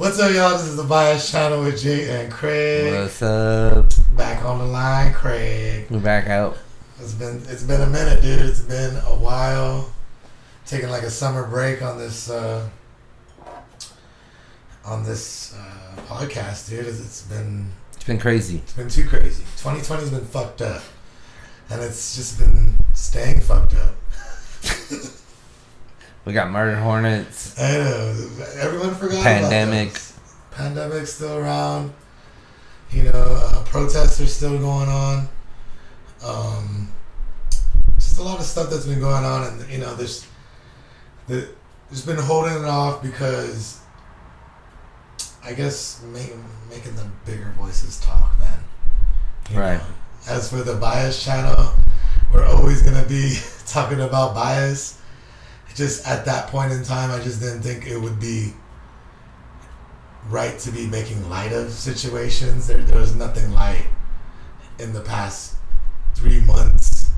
What's up, y'all? This is the Bias Channel with Jay and Craig. What's up? Back on the line, Craig. We're back out. It's been it's been a minute, dude. It's been a while. Taking like a summer break on this uh, on this uh, podcast, dude. It's- It's been It's been crazy. it's been too crazy. 2020's been fucked up, and it's just been staying fucked up. We got murder hornets. I know. Everyone forgot. Pandemic. Pandemic's still around. You know, uh, protests are still going on. Um, just a lot of stuff that's been going on, and you know, there's the there's been holding it off because I guess make, making the bigger voices talk, man. You Right. know, As for the bias channel, we're always gonna be talking about bias just at that point in time, I just didn't think it would be right to be making light of situations. There, there was nothing light in the past three months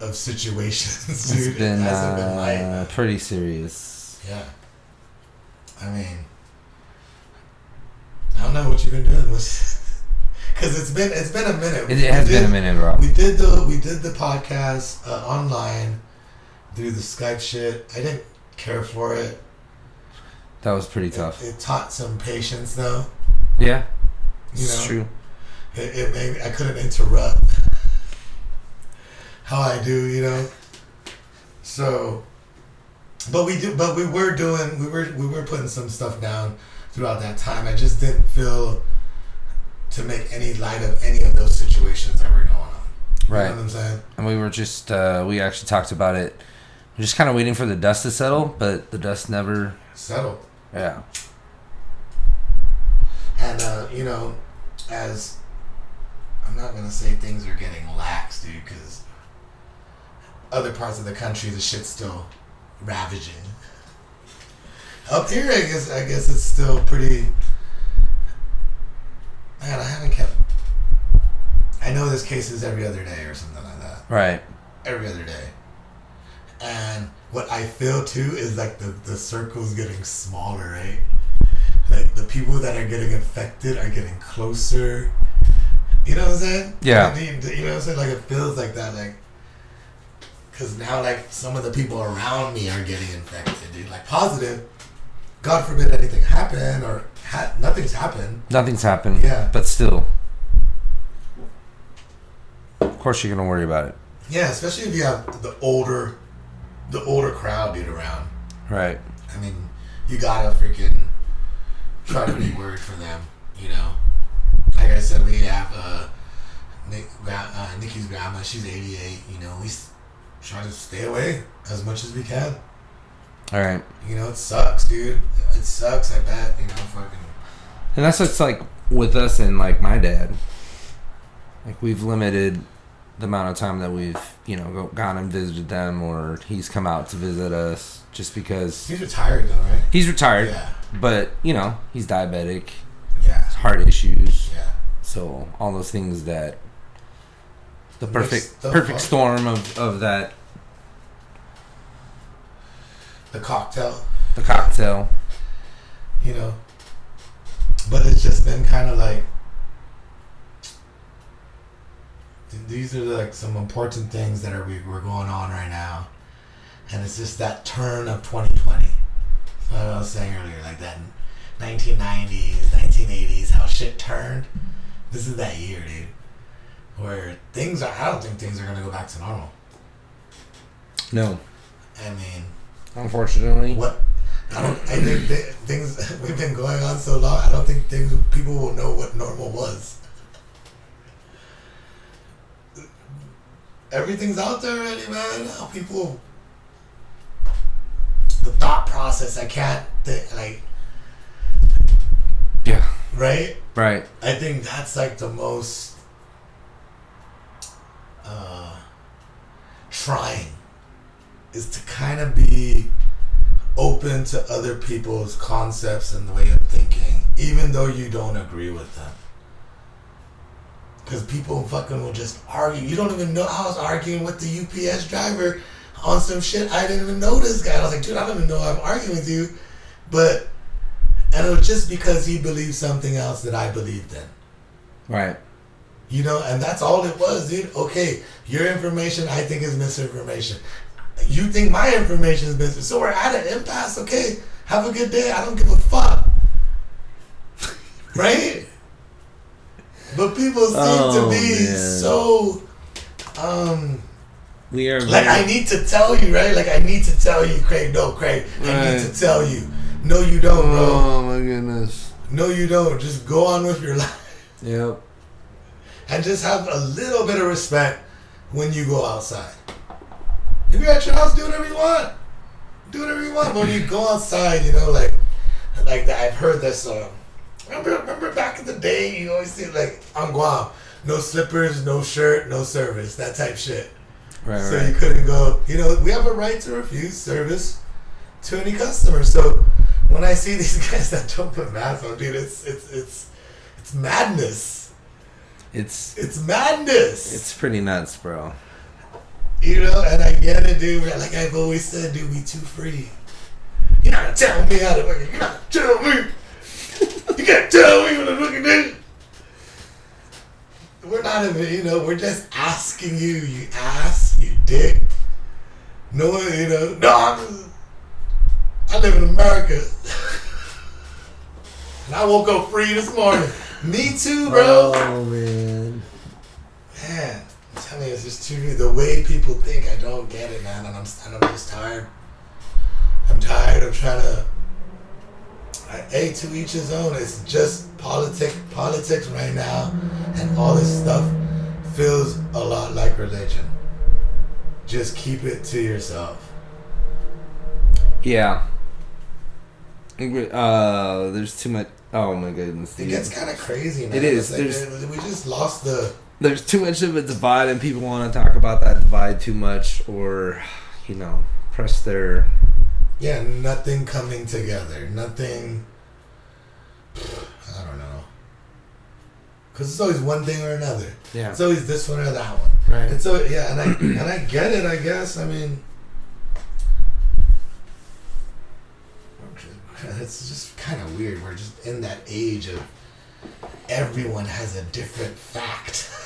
of situations, dude. It's been, it hasn't been light. uh, pretty serious. Yeah. I mean, I don't know what you've been doing. Because it's been it's been a minute. It, it has We been a did- minute, bro. we did the we did the podcast uh, online through the Skype shit. I didn't care for it. That was pretty tough. It, it taught some patience though. Yeah, You it's know, true. It, it made I couldn't interrupt how I do, you know. So, but we do, but we were doing, we were we were putting some stuff down throughout that time. I just didn't feel to make any light of any of those situations that were going on. You Right. know what I'm saying? And we were just, uh, we actually talked about it. We're just kind of waiting for the dust to settle, but the dust never, Settle. yeah. And uh, you know, as I'm not gonna say things are getting lax, dude, because other parts of the country, the shit's still ravaging. Up here, I guess, I guess it's still pretty. Man, I haven't kept. I know there's cases every other day or something like that. Right. Every other day. And what I feel too is like the, the circle's getting smaller, right? Like the people that are getting infected are getting closer. You know what I'm saying? Yeah. You, know what I'm saying? Like it feels like that, like. Because now, like, some of the people around me are getting infected, dude. Like, positive. God forbid anything happen or ha- nothing's happened. Nothing's happened. Yeah. But still. Of course, you're going to worry about it. Yeah, especially if you have the older, the older crowd, dude, around. Right. I mean, you gotta freaking try to be worried for them, you know. Like I said, we have uh, Nick, uh, Nikki's grandma. She's 88. You know, we try to stay away as much as we can. All right. You know, it sucks, dude. It sucks. I bet. You know, fucking. And that's what's like with us and like my dad. Like we've limited the amount of time that we've you know gone and visited them, or he's come out to visit us, just because He's retired though, right? he's retired. Yeah. But you know he's diabetic, Yeah. heart issues, Yeah. so all those things that the perfect stuff perfect storm of of that The cocktail. the cocktail. you know. But it's just been kind of like th- these are like some important things that are we, we're going on right now, and it's just that turn of 2020. So I was saying earlier, like that 1990s, 1980s, how shit turned. This is that year, dude, where things are. I don't think things are gonna go back to normal. No, I mean, unfortunately. what I don't. I think th- things we've been going on so long. I don't think things people will know what normal was. Everything's out there already, man. Now people, the thought process. I can't think like Yeah. right. Right. I think that's like the most uh, trying is to kind of be open to other people's concepts and the way of thinking, even though you don't agree with them. Because people fucking will just argue. You don't even know. I was arguing with the UPS driver on some shit. I didn't even know this guy. I was like, dude, I don't even know I'm arguing with you. But and it was just because he believed something else that I believed in. Right. You know, and that's all it was, dude. Okay, your information I think is misinformation. You think my information is misinformation. So we're at an impasse, okay? Have a good day. I don't give a fuck. right? But people seem Oh, to be man. so um We are like I need to tell you, right? Like I need to tell you, Craig. No, Craig. I need to tell you. No, you don't, bro. Oh my goodness. No, you don't. Just go on with your life Yep. and just have a little bit of respect when you go outside. If you're at your house, do whatever you want. Do whatever you want. But when you go outside, you know, like, like that. I've heard this. Uh, remember, remember back in the day, you always see like on Guam, no slippers, no shirt, no service, that type shit. Right. so right. you couldn't go. You know, we have a right to refuse service to any customer. So when I see these guys that don't put masks on, dude, it's it's it's it's madness. It's It's madness. it's pretty nuts, bro. you know, and I get it, dude. Like I've always said, dude, we too free. You're not gonna me how to. You're not gonna me. You can't tell me what I'm looking at. We're not even, you know, we're just asking you, you ass, you dick. No one, you know, no, I'm, I live in America. and I woke up free this morning. Me too, bro. Oh man. Man, I'm telling you, it's just too the way people think. I don't get it, man, and I'm and I'm just tired. I'm tired of trying to. Hey, to each his own. It's just politic, politics right now, and all this stuff feels a lot like religion. Just keep it to yourself. Yeah. Uh, there's too much. Oh my goodness. It gets kind of crazy, man. It is. Like, we just lost the. there's too much of a divide and people want to talk about that divide too much or you know press their Yeah, nothing coming together. Nothing. I don't know. Because it's always one thing or another. yeah It's always this one or that one. right And so yeah, and I and I get it. I guess. I mean, it's just kind of weird. We're just in that age of everyone has a different fact.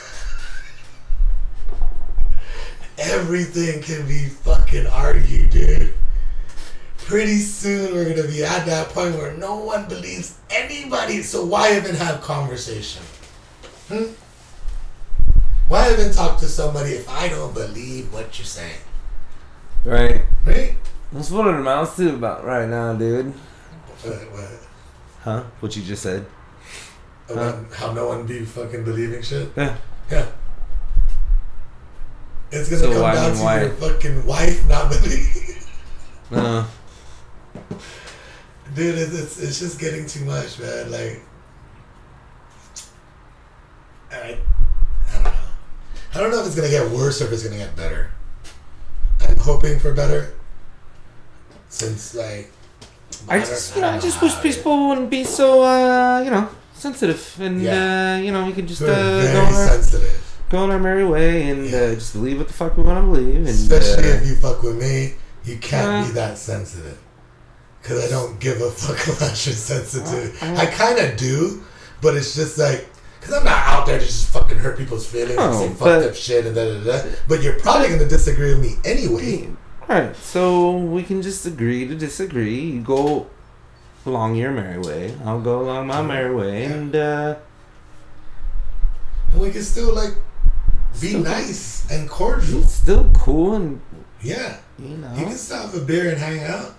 Everything can be fucking argued, dude. Pretty soon we're gonna be at that point where no one believes anybody. So why even have conversation? Hmm? Why even talk to somebody if I don't believe what you're saying? right Right? that's what it amounts to about right now dude What, what, huh what you just said about how no one be fucking believing shit? yeah Yeah. It's gonna So come down to why- your fucking wife not believing. uh, Dude, it's, it's, it's just getting too much, man. Like, I, I don't know. I don't know if it's gonna get worse or if it's gonna get better. I'm hoping for better. Since like, i just you know i just wish people wouldn't be so uh you know sensitive and Yeah. uh you know we could just uh go on, our, sensitive, go on our merry way and Yeah. uh, just believe what the fuck we want to believe and especially uh, if you fuck with me. You can't Uh. be that sensitive. Cause I don't give a fuck about your sensitivity. Uh, uh. I kind of do, but it's just like, cause I'm not out there to just fucking hurt people's feelings and No, say fucked up shit and da da da. But you're probably gonna disagree with me anyway. Right, so we can just agree to disagree. You go along your merry way. I'll go along my merry way, Yeah. and uh, And we can still like be Still- nice and cordial. still cool. And Yeah, you know, you can still have a beer and hang out.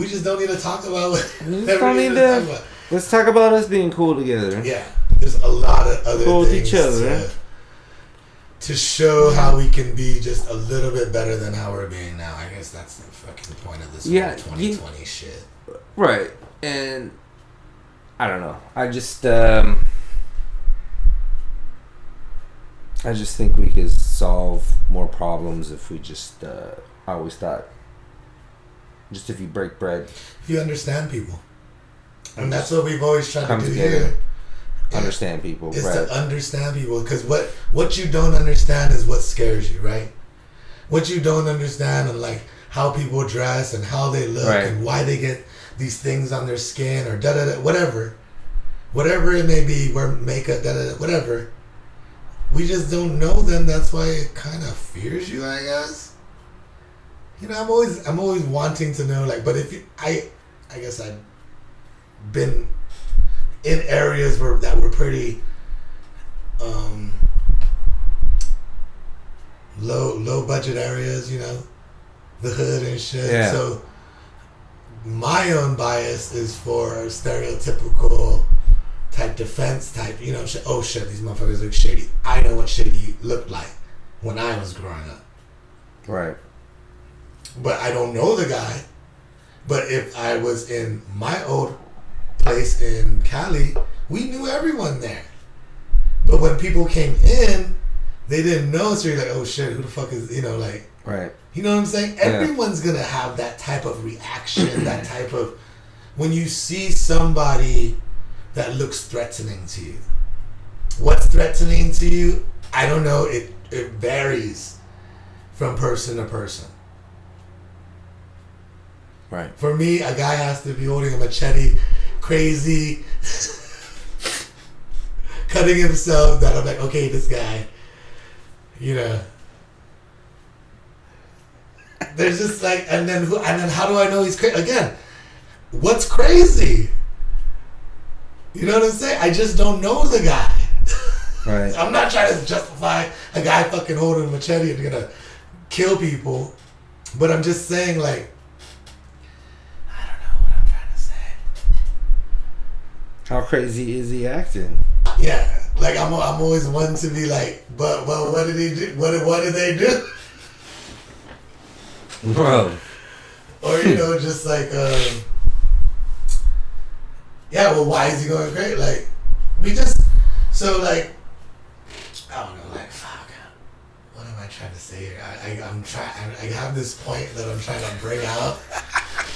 We just don't need to talk about We just don't need to talk let's talk about us being cool together. Yeah, there's a lot of other Cool with each other. to, to show how we can be just a little bit better than how we're being now. I guess that's the fucking point of this Yeah, whole you- 2020 shit. Right, and I don't know. I just, um, I just think we could solve more problems if we just. Uh, I always thought, just if you break bread, If you understand people, and that's what we've always tried to do together. here. Understand people, is right? to understand people because what what you don't understand is what scares you right what you don't understand and like how people dress and how they look Right. and why they get these things on their skin or da da da whatever, whatever it may be, wear makeup da da da whatever. We just don't know them. That's why it kind of fears you, I guess. You know, I'm always I'm always wanting to know, like, but if you, I, I guess I've been in areas where that were pretty um, low low budget areas, you know, the hood and shit. Yeah. So my own bias is for stereotypical type defense type. You know, shit, oh shit, these motherfuckers look shady. I know what shady looked like when I was growing up, Right. But I don't know the guy. But if I was in my old place in Cali, we knew everyone there. But when people came in, they didn't know. So you're like, oh shit, who the fuck is, you know, like, Right. you know what I'm saying? Yeah. Everyone's gonna have that type of reaction, that type of when you see somebody that looks threatening to you. What's threatening to you? I don't know. It it varies from person to person. Right. For me, a guy has to be holding a machete, crazy, cutting himself. That I'm like, okay, this guy, you know. There's just like, and then who, and then how do I know he's crazy? Again, what's crazy? You know what I'm saying? I just don't know the guy. Right. I'm not trying to justify a guy fucking holding a machete and gonna kill people, but I'm just saying like. I don't know what I'm trying to say. How crazy is he acting? Yeah, like I'm, I'm always one to be like, but, but what did he do? What, what did they do? Bro. Or you know, just like, um, yeah. Well, why is he going crazy? Like, we just so like, I don't know. Like, fuck. What am I trying to say here? I, I I'm trying. I have this point that I'm trying to bring out,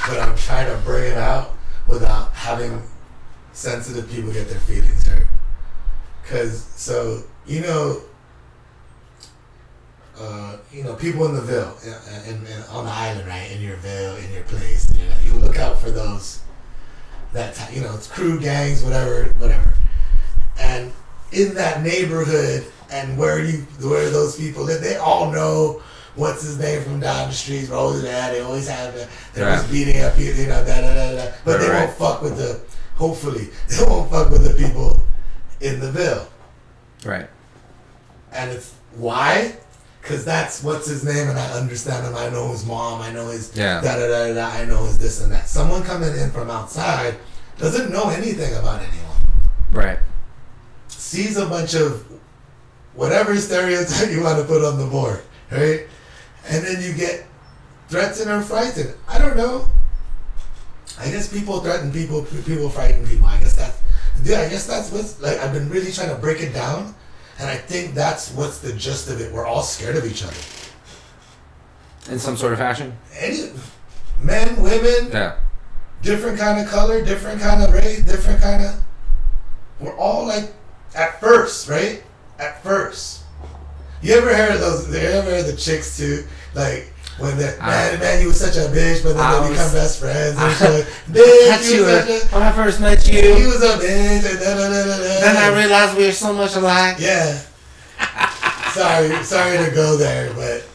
but I'm trying to bring it out without having sensitive people get their feelings hurt. Cause so you know, uh, you know, people in the Ville, in, in, in, on the island, right, in your Ville, in your place, you, know, you look out for those, that ti- you know, it's crew gangs, whatever, whatever, and in that neighborhood and where you where those people live, they all know what's his name from down the streets. We're always. They always have the, they're always Yeah. beating up you, you know, da da da da. But they Right, won't right. fuck with the. Hopefully, they won't fuck with the people in the Ville. Right. And it's why? Because that's what's his name, and I understand him. I know his mom. I know his Yeah. da da da da. I know his this and that. Someone coming in from outside doesn't know anything about anyone. Right. Sees a bunch of whatever stereotype you want to put on the board, right? And then you get threatened or frightened. I don't know. I guess people threaten people. People frighten people. I guess that. Yeah, I guess that's what's like. I've been really trying to break it down, and I think that's what's the gist of it. We're all scared of each other. In some sort of fashion. Any men, women, Yeah. different kind of color, different kind of race, different kind of. We're all like, at first, right? At first. You ever heard of those? You ever heard the chicks too? Like when the I- man, man, you was such a bitch, but then I they was- become best friends and I- shit. Bitch, you such a, when I first met you you. was a bitch. And da, da, da, da, da. Then I realized we were so much alike. Yeah. sorry, sorry to go there, but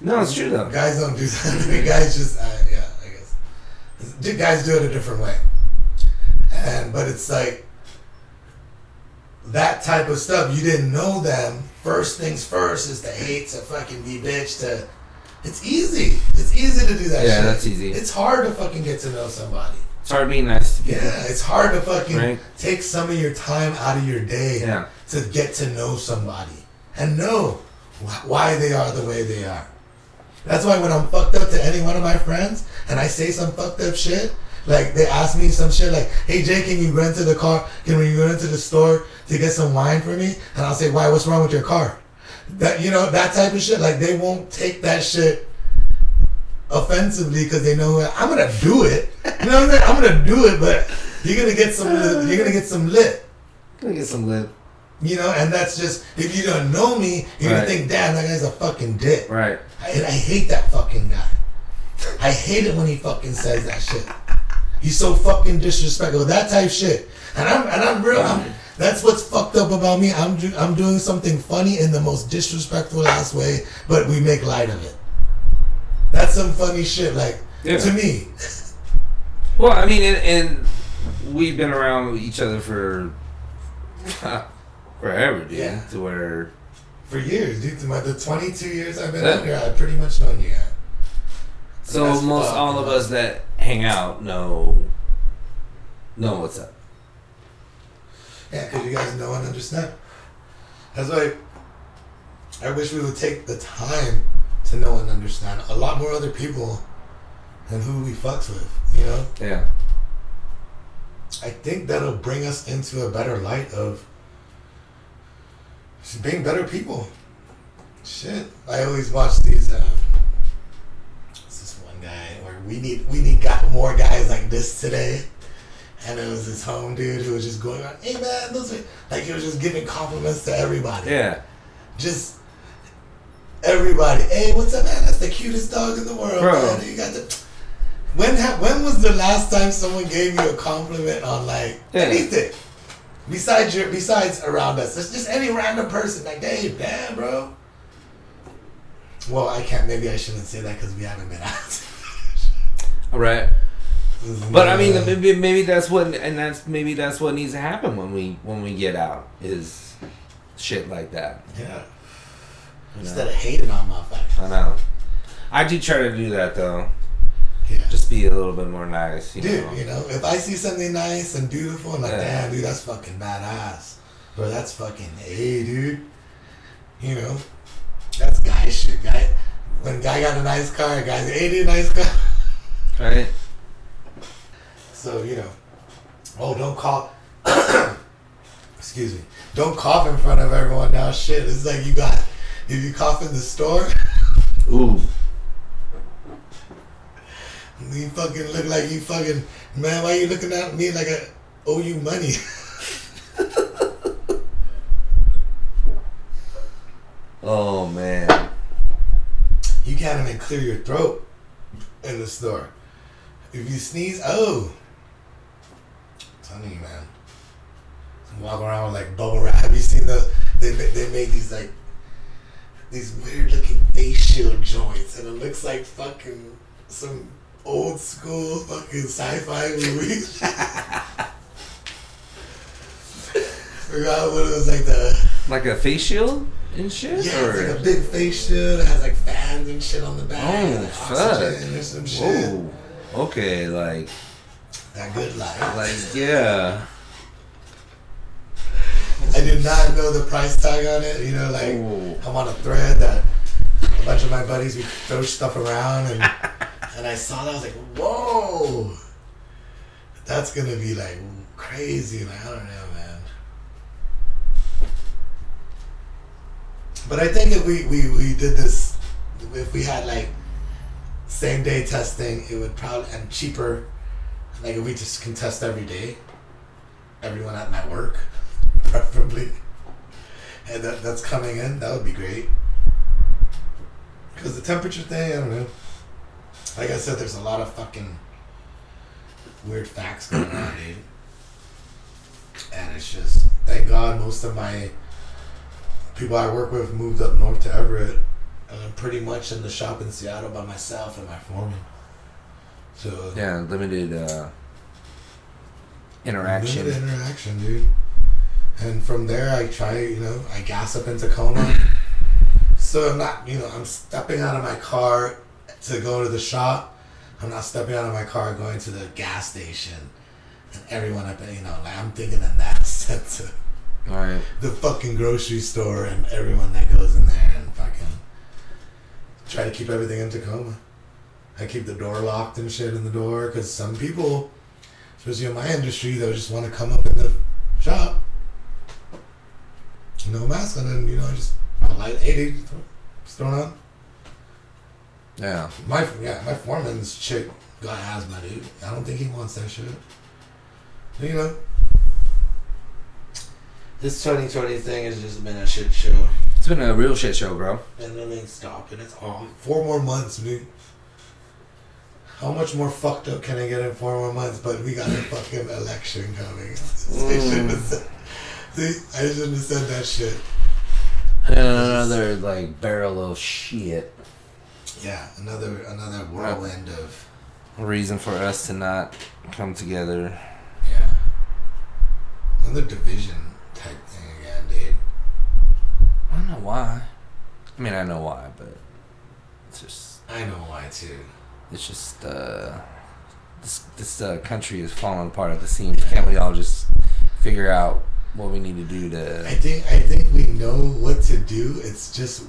No, it's true though. guys don't do that. Guys just, uh, yeah, I guess. Guys do it a different way. And, but it's like, that type of stuff, you didn't know them. First things first is to hate, to fucking be bitch, to. It's easy. It's easy to do that Yeah, shit. that's easy. It's hard to fucking get to know somebody. It's hard being nice to people. Yeah, it's hard to fucking Right. take some of your time out of your day Yeah. to get to know somebody and know wh- why they are the way they are. That's why when I'm fucked up to any one of my friends and I say some fucked up shit, like they ask me some shit like, "Hey Jay, can you rent to the car? Can we run into the store to get some wine for me?" And I'll say, "Why? What's wrong with your car?" That you know that type of shit. Like they won't take that shit offensively because they know I'm gonna do it. You know what I'm saying? I'm gonna do it, but you're gonna get some. You're gonna get some lit. Gonna get some lip. You know, and that's just if you don't know me, you're Right. gonna think, damn, that guy's a fucking dick. Right. I, I hate that fucking guy. I hate it when he fucking says that shit. He's so fucking disrespectful. That type shit. And I'm and I'm real. I'm, that's what's fucked up about me. I'm do, I'm doing something funny in the most disrespectful ass way, but we make light of it. That's some funny shit. Like Yeah. to me. Well, I mean, and, and we've been around each other for forever, dude. Yeah. To where, For years, dude. My, the 22 years I've been Yeah. out here, I've pretty much known you. so That's most all of us that hang out know know what's up. Yeah, because you guys know and understand. That's why I wish we would take the time to know and understand a lot more other people than who we fucks with. You know, Yeah. I think that'll bring us into a better light of just being better people. Shit, I always watch these. Uh, this one guy where we need we need got more guys like this today. And it was this home dude who was just going on, hey man, those are like he was just giving compliments to everybody. Yeah. Just everybody. Hey, what's up, man? That's the cutest dog in the world, Bro. man. You got the. When ha- when was the last time someone gave you a compliment on like Yeah. anything? Besides your besides around us, it's just any random person like, hey, man, bro. Well, I can't. Maybe I shouldn't say that because we haven't been out. All right. But I mean, maybe, maybe that's what, and that's maybe that's what needs to happen when we when we get out is shit like that. yeah. you know? Instead of hating on motherfuckers. I know. I do try to do that though. Yeah. Just be a little bit more nice, you Dude, know. you know, if I see something nice and beautiful, I'm like, Yeah. damn, dude, that's fucking badass. Bro, that's fucking, hey, dude. You know, that's guy shit. Guy, when guy got a nice car, guy's, hey, dude, nice car. Right? So, you know, oh, don't cough. Excuse me. Don't cough in front of everyone now. Shit, it's like you got, if you cough in the store, Ooh. you fucking look like you fucking, man, why you looking at me like I owe you money? Oh man. You can't even clear your throat in the store. If you sneeze, oh. Telling you, man. Walk around with like bubble wrap. Have you seen those? They, they made these like, these weird looking face shield joints, and it looks like fucking some old school fucking sci fi movie. Forgot what it was like the. Like a face shield and shit? Yeah, or? it's like a big face shield. It has like fans and shit on the back. Oh, and fuck. oxygen or some shit. Whoa. Okay, like That good life. like yeah. I did not know the price tag on it. You know, like Ooh. I'm on a thread that a bunch of my buddies we throw stuff around, and and I saw that I was like, whoa, that's gonna be like crazy. Like I don't know, man. But I think if we we we did this, if we had like same day testing, it would probably and cheaper. Like if we just contest every day, everyone at my work, preferably, and that that's coming in, that would be great. Because the temperature thing, I don't know. Like I said, there's a lot of fucking weird facts going on, dude. And it's just, thank God, most of my people I work with moved up north to Everett. And I'm pretty much in the shop in Seattle by myself and my foreman. So Yeah, limited uh interaction. Limited interaction, dude. And from there, I try, you know, I gas up in Tacoma. so I'm not, you know, I'm stepping out of my car to go to the shop. I'm not stepping out of my car going to the gas station. And everyone up, you know, like I'm thinking in that sense of Alright. the fucking grocery store and everyone that goes in there and fucking try to keep everything in Tacoma. I keep the door locked and shit in the door because some people, especially in my industry, they'll just want to come up in the shop, no mask on, and you know I just polite, hey dude, what's going on? Yeah. My yeah, my foreman's chick got asthma, dude. I don't think he wants that shit. You know, this 2020 thing has just been a shit show. It's been a real shit show, bro. And then they stop, and it's all four more months, dude. How much more fucked up can I get in four more months? But we got a fucking election coming. Mm. I shouldn't have said, see, I shouldn't have said that shit. And another like barrel of shit. Yeah, another another whirlwind of A reason for us to not come together. yeah, another division type thing again, dude. I don't know why. I mean, I know why, but it's just I know why too. It's just uh, this this uh, country is falling apart at the seams. Can't we all just figure out what we need to do to? I to? think I think we know what to do. It's just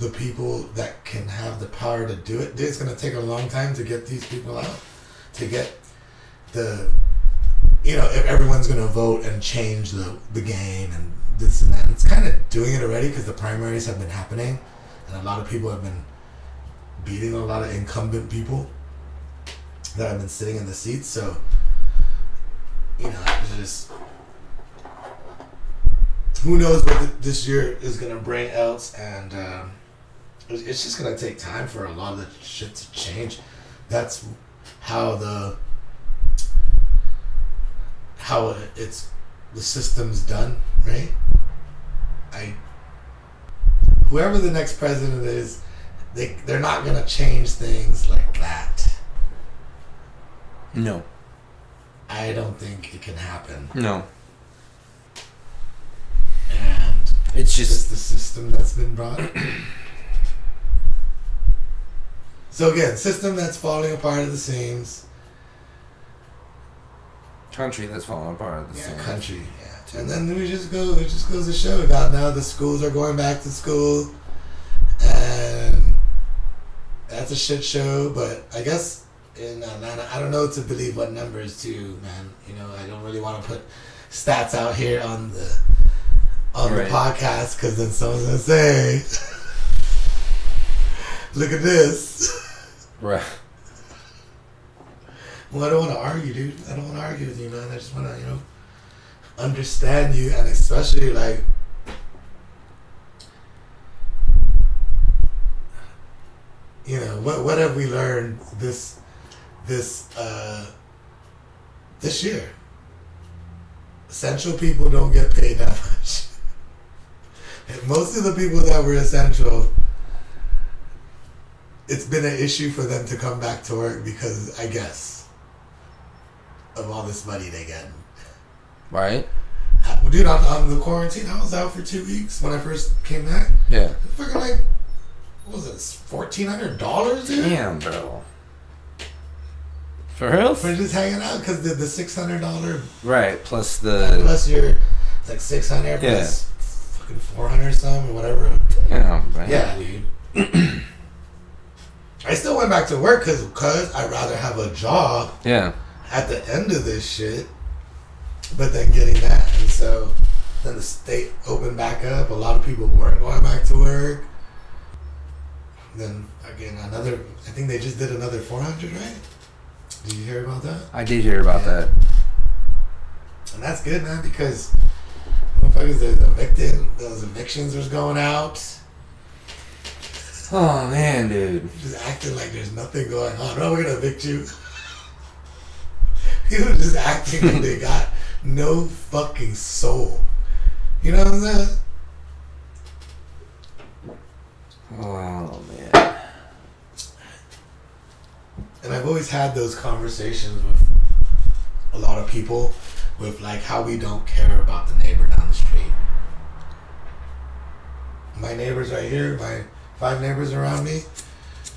the people that can have the power to do it. It's gonna take a long time to get these people out, to get the, you know, if everyone's gonna vote and change the the game and this and that. It's kind of doing it already because the primaries have been happening, and a lot of people have been beating a lot of incumbent people that have been sitting in the seats. So, you know, it's just who knows what th- this year is gonna bring else, and um, it's just gonna take time for a lot of the shit to change. That's how the how it's the system's done, right? I whoever the next president is, they they're not gonna change things like that. No, I don't think it can happen, no. and It's just just the system that's been brought. so again, system that's falling apart at the seams. country that's falling apart at the Yeah, seams. country. Yeah, and then we just go. It just goes to show that now the schools are going back to school, and that's a shit show. But I guess eh, in Atlanta, I don't know to believe what numbers too, man. You know, I don't really want to put stats out here on the on Right. the podcast because then someone's gonna say, "Look at this." Right. Well, I don't want to argue, dude. I don't want to argue with you, man. I just want to, you know, understand you, and especially like, you know, what what have we learned this this uh this year? Essential people don't get paid that much. And most of the people that were essential, it's been an issue for them to come back to work because I guess of all this money they get. Right. Dude, on, on the quarantine, I was out for two weeks when I first came back. Yeah. Fucking like, what was it, fourteen hundred dollars, dude, Damn, bro. For real? for just hanging out because the the six hundred dollar Right. Plus the plus your it's like six hundred Yeah. plus fucking four hundred some or whatever. yeah, right. Yeah, dude. I still went back to work because cause I'd rather have a job Yeah. at the end of this shit, but then getting that, and so then the state opened back up. A lot of people weren't going back to work. Then again, another. I think they just did another four hundred, right? Did you hear about that? I did hear about Yeah. that. And that's good, man, because motherfuckers, there's evicted. Those evictions was going out. Oh man, dude. Just acting like there's nothing going on. Oh, we're gonna evict you. People just acting like they got no fucking soul. You know what I'm saying? Oh man. And I've always had those conversations with a lot of people with like how we don't care about the neighbor down the street. My neighbors right here, my five neighbors around me,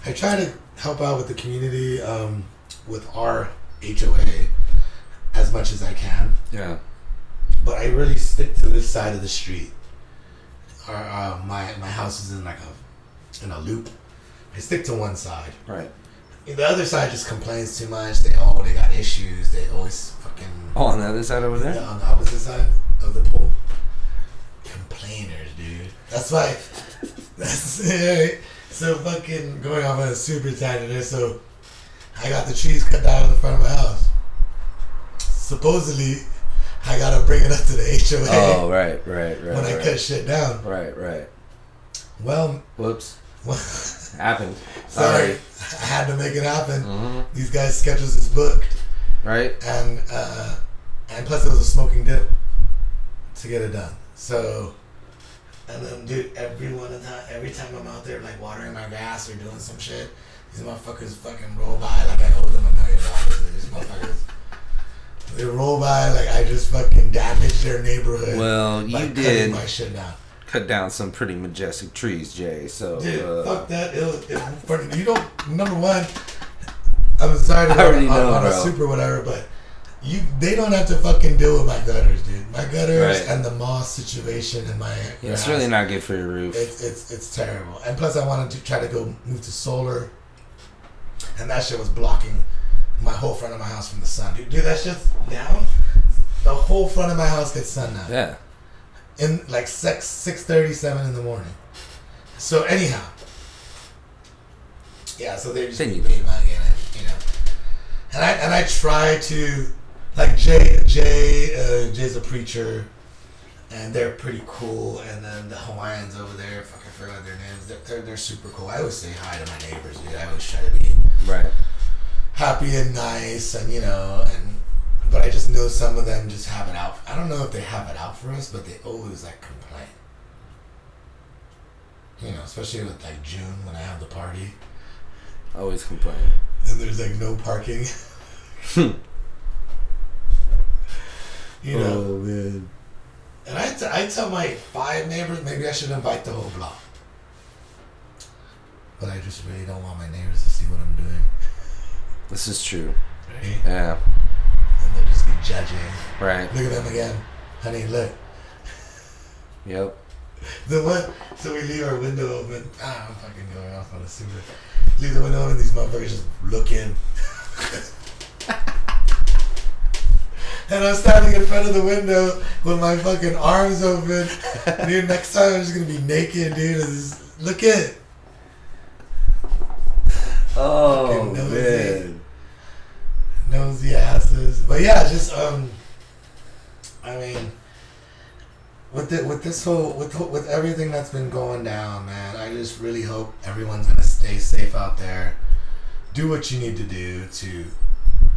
I try to help out with the community um, with our HOA as much as I can, Yeah. but I really stick to this side of the street. Our, uh, my my house is in like a in a loop. They stick to one side. Right. The other side just complains too much. They oh they got issues. They always fucking Oh, on the other side over Yeah, there. on the opposite side of the pole. Complainers, dude. That's why. That's right. So fucking going off on a super tangent there. So I got the trees cut down in the front of my house. Supposedly, I gotta bring it up to the HOA Oh, right, right, right. when I right. cut shit down. Right, right. Well, Whoops. Happened. sorry. Sorry. I had to make it happen. Mhm. These guys' schedules is booked, Right? and uh, and plus it was a smoking dip to get it done. So, and then dude, every one of time, every time I'm out there like watering my grass or doing some shit, these motherfuckers fucking roll by like I owe them a million dollars. These motherfuckers. They roll by like I just fucking damaged their neighborhood. Well, you did my shit down. Cut down some pretty majestic trees, Jay. So yeah, uh, fuck that. It was, it, for- you don't. Number one, I'm sorry to I go already on, know, on a bro. super whatever, but you they don't have to fucking deal with my gutters, dude. My gutters Right. and the moss situation in my yeah, it's grass, really not good for your roof. It's it's it's terrible. And plus, I wanted to try to go move to solar, and that shit was blocking my whole front of my house from the sun, dude. Dude, that shit's down. The whole front of my house gets sun now yeah. In like six six thirty seven in the morning. So anyhow, yeah. So they just Then beat me about getting it, you know. And I and I try to like Jay Jay uh, Jay's a preacher, and they're pretty cool. And then the Hawaiians over there, fuck, I forgot their names. They're, they're they're super cool. I always say hi to my neighbors, dude. I always try to be Right. happy and nice and you know and but I just know some of them just have it out. I don't know if they have it out for us, but they always like complain. You know, especially with like June when I have the party I Always complain. and there's like no parking. you know, Oh man. and I, t- I tell my five neighbors maybe I should invite the whole block. But I just really don't want my neighbors to see what I'm doing. This is true. Right? Yeah. And they'll just be judging. Right. Look at them again. Honey, look. Yep. The one, so we leave our window open. Ah, I'm fucking going off on a super. Leave the window open. These motherfuckers just look in. and I'm standing in front of the window with my fucking arms open. Dude, next time I'm just gonna be naked, dude. just look in. Oh man. Nosy asses. But yeah, just um, I mean, with the, with this whole with with everything that's been going down, man, I just really hope everyone's gonna stay safe out there. Do what you need to do to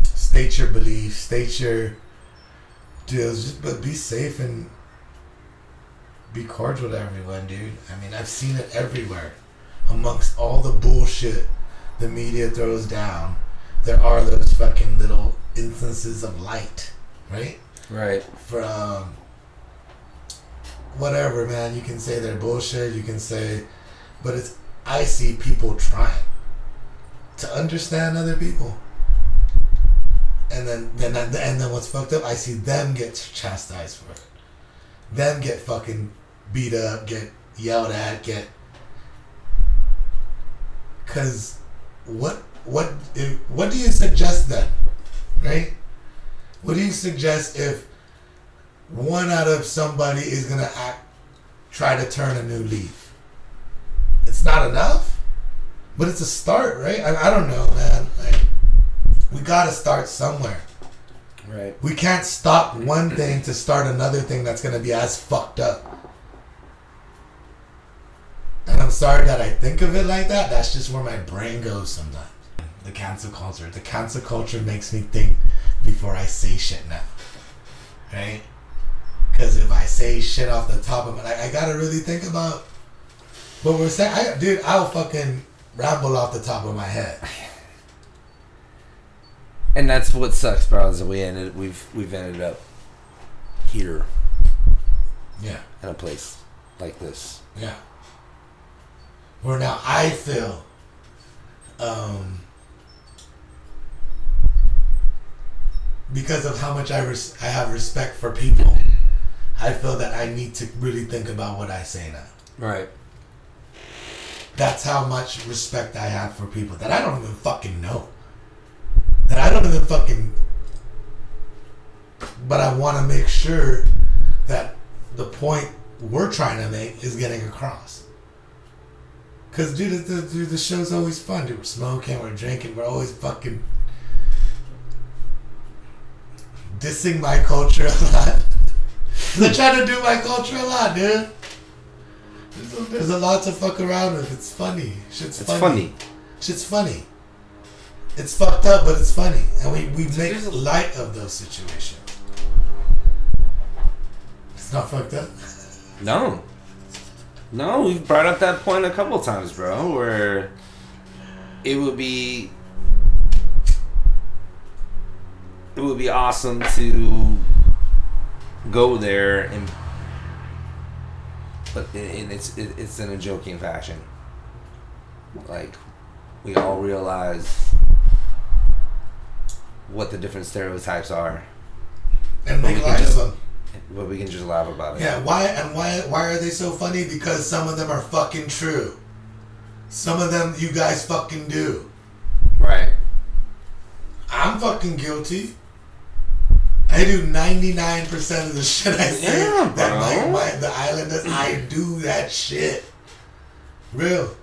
state your beliefs, state your deals, just but be safe and be cordial to everyone, dude. I mean, I've seen it everywhere. Amongst all the bullshit the media throws down, there are those fucking little instances of light, right? Right. From um, whatever, man. You can say they're bullshit. You can say, but it's I see people trying to understand other people, and then then and then what's fucked up? I see them get chastised for it. Them get fucking beat up, get yelled at, get. Cause what what if, what do you suggest then, right? What do you suggest if one out of somebody is gonna act, try to turn a new leaf? It's not enough, but it's a start, right? I, I don't know, man. Like, we gotta start somewhere. Right. We can't stop one thing to start another thing that's gonna be as fucked up. And I'm sorry that I think of it like that. That's just where my brain goes sometimes. The cancel culture. The cancel culture makes me think before I say shit now. Right? Because if I say shit off the top of my, like, I gotta really think about what we're saying. I, dude, I'll fucking ramble off the top of my head. And that's what sucks, bro. Is that we ended we've we've ended up here Yeah. in a place like this. Yeah. Where now I feel, um, because of how much I res- I have respect for people, I feel that I need to really think about what I say now. Right. That's how much respect I have for people that I don't even fucking know. That I don't even fucking. But I want to make sure that the point we're trying to make is getting across. Cause dude, the, the, the show's always fun. Dude, we're smoking, we're drinking, we're always fucking dissing my culture a lot. They try to do my culture a lot, dude. There's a, there's a lot to fuck around with. It's funny. Shit's It's funny. funny. Shit's funny. It's fucked up, but it's funny, and we we make light of those situations. It's not fucked up. No. No, we've brought up that point a couple times, bro, where it would be it would be awesome to go there and but and it's it, it's in a joking fashion. Like we all realize what the different stereotypes are, And make we can light of them. but we can just laugh about it. Yeah, why and why why are they so funny? Because some of them are fucking true. Some of them you guys fucking do. Right. I'm fucking guilty. I do 99% of the shit I say Yeah, that my, bro. my, the island does. I do that shit. Real.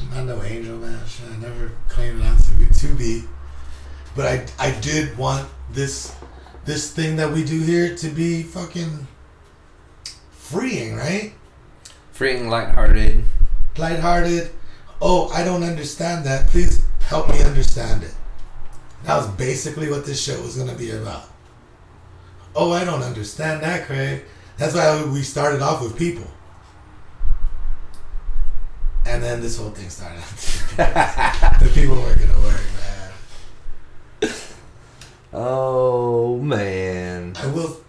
I'm not no angel, man. Shit, I never claimed on to be, to be. But I, I did want this this thing that we do here to be fucking freeing, right? Freeing lighthearted. lighthearted. Oh, I don't understand that. Please help me understand it. That was basically what this show was going to be about. Oh, I don't understand that, Craig. That's why we started off with people. And then this whole thing started. the people weren't going to work, man. Oh man. I will.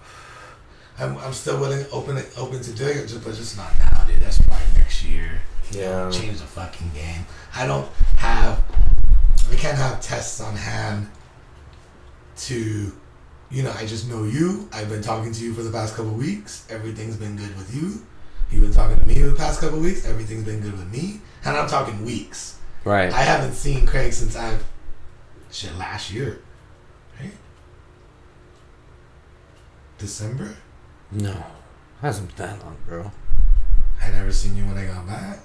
I'm, I'm still willing, open, open to doing it, just but just not now, dude. That's probably next year. Yeah. change the fucking game. I don't have, I can't have tests on hand to, you know, I just know you. I've been talking to you for the past couple weeks. Everything's been good with you. You've been talking to me for the past couple weeks. Everything's been good with me. And I'm talking weeks. Right. I haven't seen Craig since I've, shit, last year. Right? December? no. Hasn't been that long, bro. I never seen you when I got back.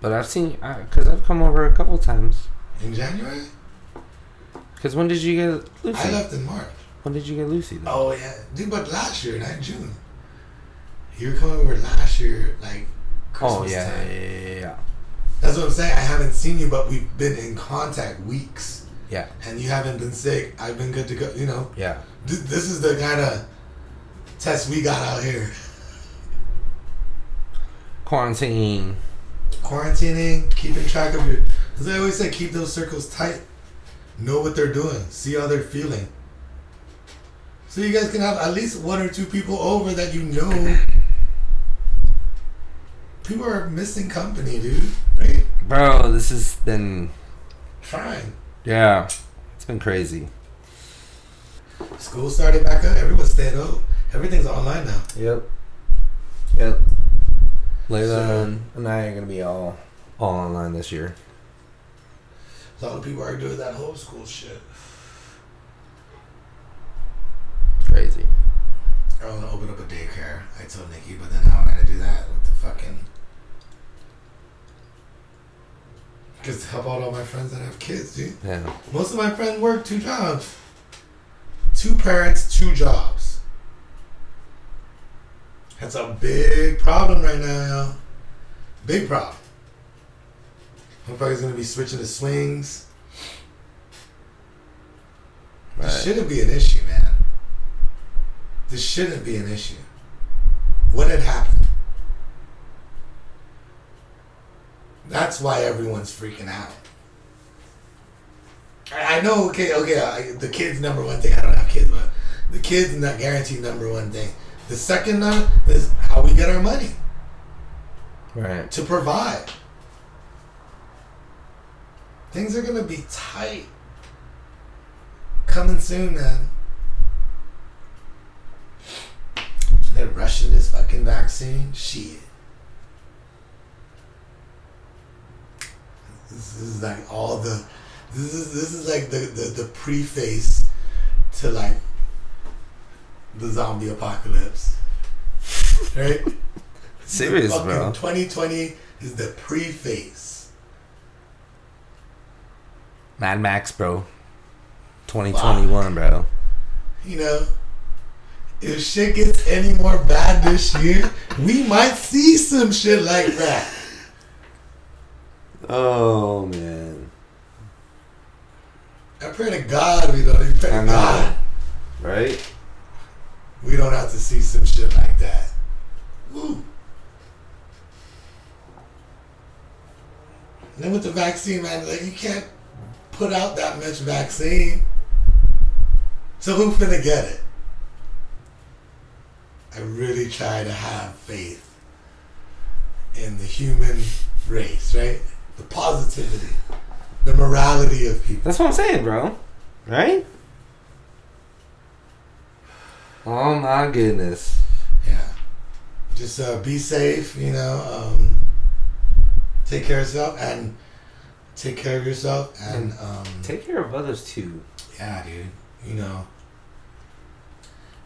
But I've seen, uh, because I've come over a couple times. In January? Because when did you get Lucy? I left in March. When did you get Lucy, though? Oh yeah, dude. But last year, not June. You were coming over last year, like oh, Christmas Oh, yeah, time. yeah, yeah, yeah, That's what I'm saying. I haven't seen you, but we've been in contact weeks, yeah. and you haven't been sick. I've been good to go. You know, Yeah. Th- this is the kind of test we got out here. Quarantine. Quarantining, keeping track of your. As I always say, keep those circles tight. Know what they're doing. See how they're feeling. So you guys can have at least one or two people over that you know. People are missing company, dude. Right? Bro, this has been, Trying. yeah. It's been crazy. School started back up. Everyone's staying home. Everything's online now. Yep. Yep. Layla So- and, and I are going to be all, all online this year. A lot of people are doing that homeschool shit. Crazy. I want to open up a daycare. I told Nikki, but then how am I gonna do that with the fucking? Because to help out all my friends that have kids, dude. Yeah. Most of my friends work two jobs. Two parents, two jobs. That's a big problem right now. Big problem. Motherfuckers gonna be switching to swings. This shouldn't be an issue, man. This shouldn't be an issue. What had happened? That's why everyone's freaking out. I know, okay, okay, I, the kids number one thing. I don't have kids, but the kids not guaranteed number one thing. The second one is how we get our money Right. to provide. Things are gonna be tight. Coming soon, man. They're rushing this fucking vaccine. Shit. This is like all the. This is this is like the the, the preface to like the zombie apocalypse. Right? Serious, bro. 2020 is the preface. Mad Max, bro. 2021, bro. You know, if shit gets any more bad this year, we might see some shit like that. Oh man. I pray to God we don't. I pray I to know. God Right? we don't have to see some shit like that. Woo. And then with the vaccine, man, like you can't put out that much vaccine. So who finna get it? I really try to have faith in the human race, right? The positivity, the morality of people. That's what I'm saying, bro. Right? Oh my goodness. Yeah. Just uh, be safe, you know. Um, take care of yourself and take care of yourself and um, Take care of others too. yeah, dude. You know,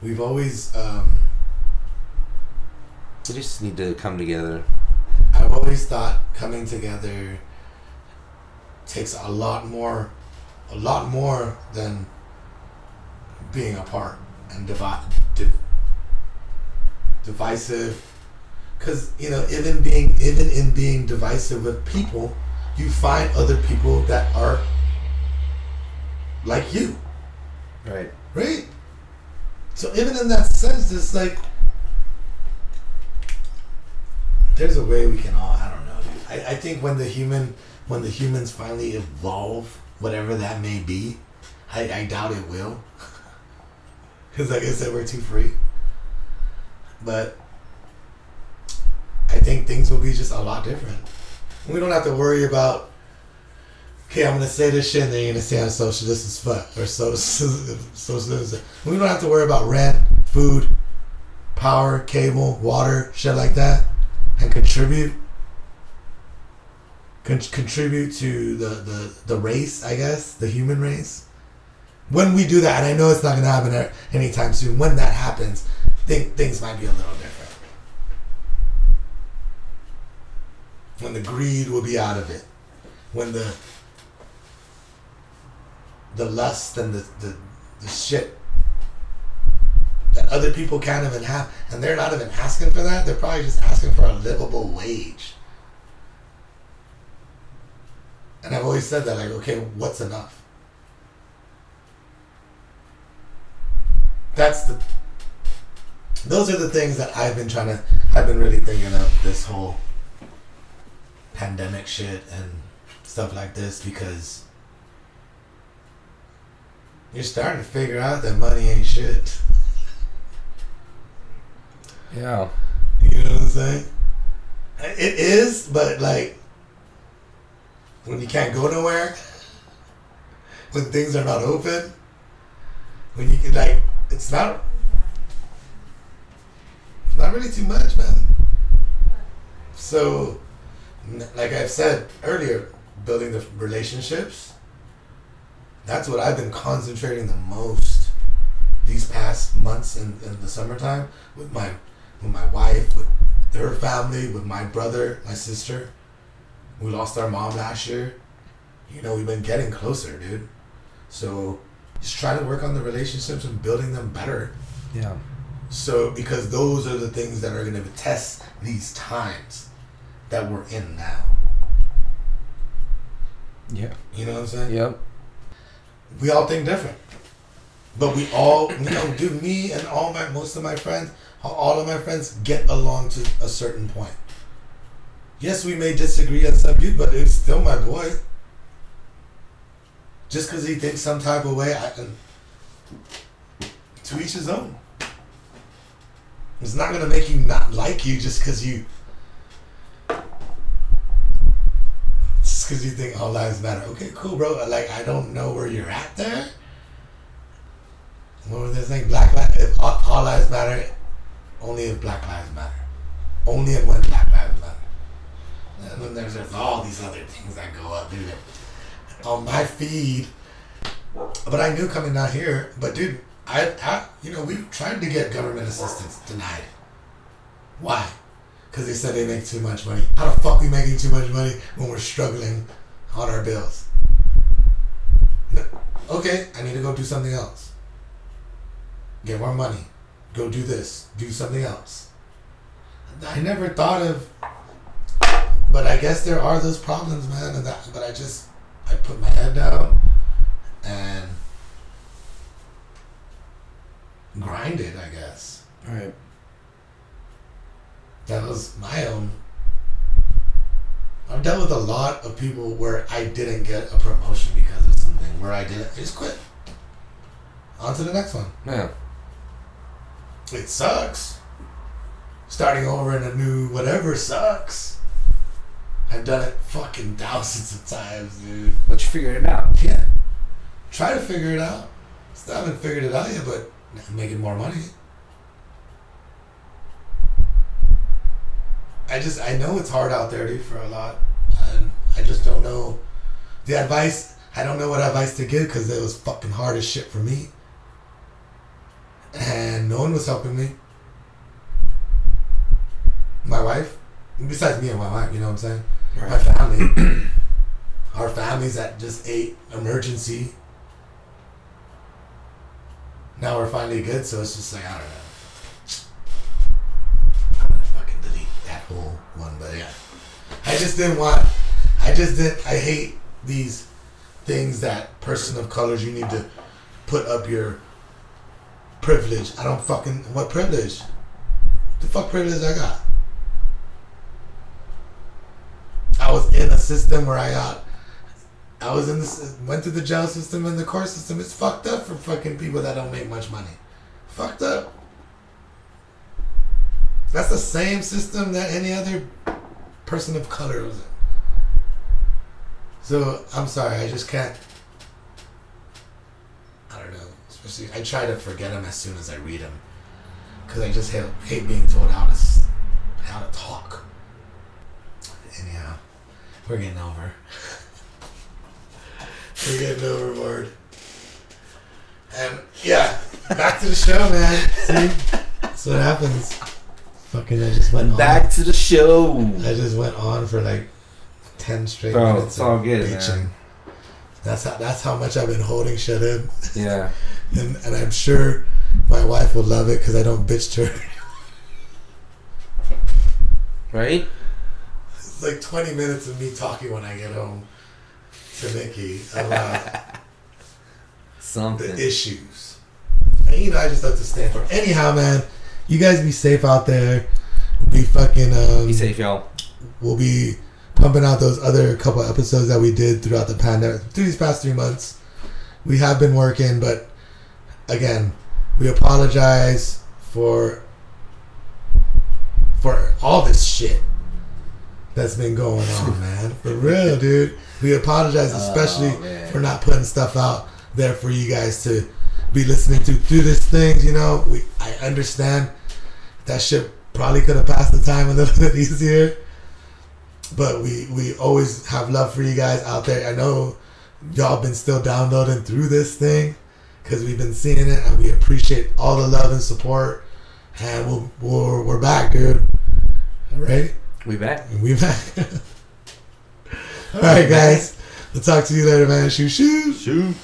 we've always um, We just need to come together. I've always thought coming together takes a lot more, a lot more than being apart and divi- div- divisive. Because you know, even being even in being divisive with people, you find other people that are like you, Right. right? So even in that sense, it's like there's a way we can all. I don't know. I, I think when the human when the humans finally evolve, whatever that may be, I, I doubt it will. Because like I said, we're too free. But I think things will be just a lot different. We don't have to worry about. Okay, I'm gonna say this shit, and then you're gonna say I'm socialist as fuck or so socialist. We don't have to worry about rent, food, power, cable, water, shit like that, and contribute. Con- contribute to the, the the race, I guess, the human race. When we do that, and I know it's not gonna happen anytime soon. When that happens, think things might be a little different. When the greed will be out of it, when the the lust and the, the, the shit that other people can't even have, and they're not even asking for that. They're probably just asking for a livable wage. And I've always said that, like, okay, what's enough? That's the. Those are the things that I've been trying to. I've been really thinking of this whole pandemic shit and stuff like this because you're starting to figure out that money ain't shit. Yeah. You know what I'm saying? It is, but like when you can't go nowhere, when things are not open, when you can like, it's not, it's not really too much, man. So, like I've said earlier, building the relationships. That's what I've been concentrating the most these past months in, in the summertime with my with my wife, with her family, with my brother, my sister. We lost our mom last year. You know, we've been getting closer, dude. So just trying to work on the relationships and building them better. Yeah. So because those are the things that are gonna test these times that we're in now. Yeah. You know what I'm saying? Yep. we all think different. But we all, you know, do me and all my, most of my friends, all of my friends get along to a certain point. Yes, we may disagree on some views, but it's still my boy. Just because he thinks some type of way, I can. To each his own. It's not gonna make you not like you just because you. Just because you think all lives matter. Okay, cool, bro. Like I don't know where you're at there. What was this thing? Black lives. If all, all lives matter, only if Black lives matter. Only if when Black lives matter. And then there's, there's all these other things that go up, dude. On my feed, but I knew coming down here. But dude, I, I you know, we've tried to get government assistance denied. Why? Because they said they make too much money. How the fuck we making too much money when we're struggling on our bills? No. Okay, I need to go do something else. Get more money. Go do this. Do something else. I never thought of but I guess there are those problems, man. And that, but I just I put my head down and grinded. I guess Right. That was my own. I've dealt with a lot of people where I didn't get a promotion because of something. Where I didn't, I just quit. On to the next one. Yeah. It sucks. Starting over in a new whatever sucks. I've done it fucking thousands of times, dude. But you figured it out. Yeah. Try to figure it out. Still haven't figured it out yet, but I'm making more money. I just I know it's hard out there, dude, for a lot, and I just don't know the advice. I don't know what advice to give because it was fucking hard as shit for me, and no one was helping me. My wife, besides me and my wife, you know what I'm saying. My family, our families that just ate emergency. Now we're finally good, so it's just like I don't know. I'm gonna fucking delete that one, but yeah. I just didn't want. I just didn't. I hate these things that person of colors you need to put up your privilege. I don't fucking what privilege. The fuck privilege I got. I was in a system where I got. I was in this. Went through the jail system and the court system. It's fucked up for fucking people that don't make much money. Fucked up. That's the same system that any other person of color was in. So I'm sorry, I just can't. I don't know. Especially, I try to forget them as soon as I read them, because I just hate, hate being told how to how to talk. Anyhow, we're getting over. we're getting overboard. And yeah, back to the show, man. See, that's what happens. Fucking, I just went on. Back to the show. I just went on for like ten straight Bro, minutes. it's all of good, bitching. man. That's how that's how much I've been holding shit in, Yeah. and and I'm sure my wife will love it because I don't bitch to her. Right? It's like 20 minutes of me talking when I get home to Nikki about Something. the issues. And you know, I just have to stand for. Anyhow, man, you guys be safe out there. Be fucking. Um, Be safe, y'all. we'll be pumping out those other couple episodes that we did throughout the pandemic through these past three months. We have been working, but again, we apologize for for all this shit that's been going on, man. For real, dude. We apologize, especially Oh, for not putting stuff out there for you guys to be listening to through this thing. You know, we I understand that shit probably could have passed the time a little bit easier. But we we always have love for you guys out there. I know y'all been still downloading through this thing because we've been seeing it and we appreciate all the love and support. And we'll, we're, we're back, dude. All right? We back. We back. all right, guys. We'll talk to you later, man. Shoot, shoot. Shoot.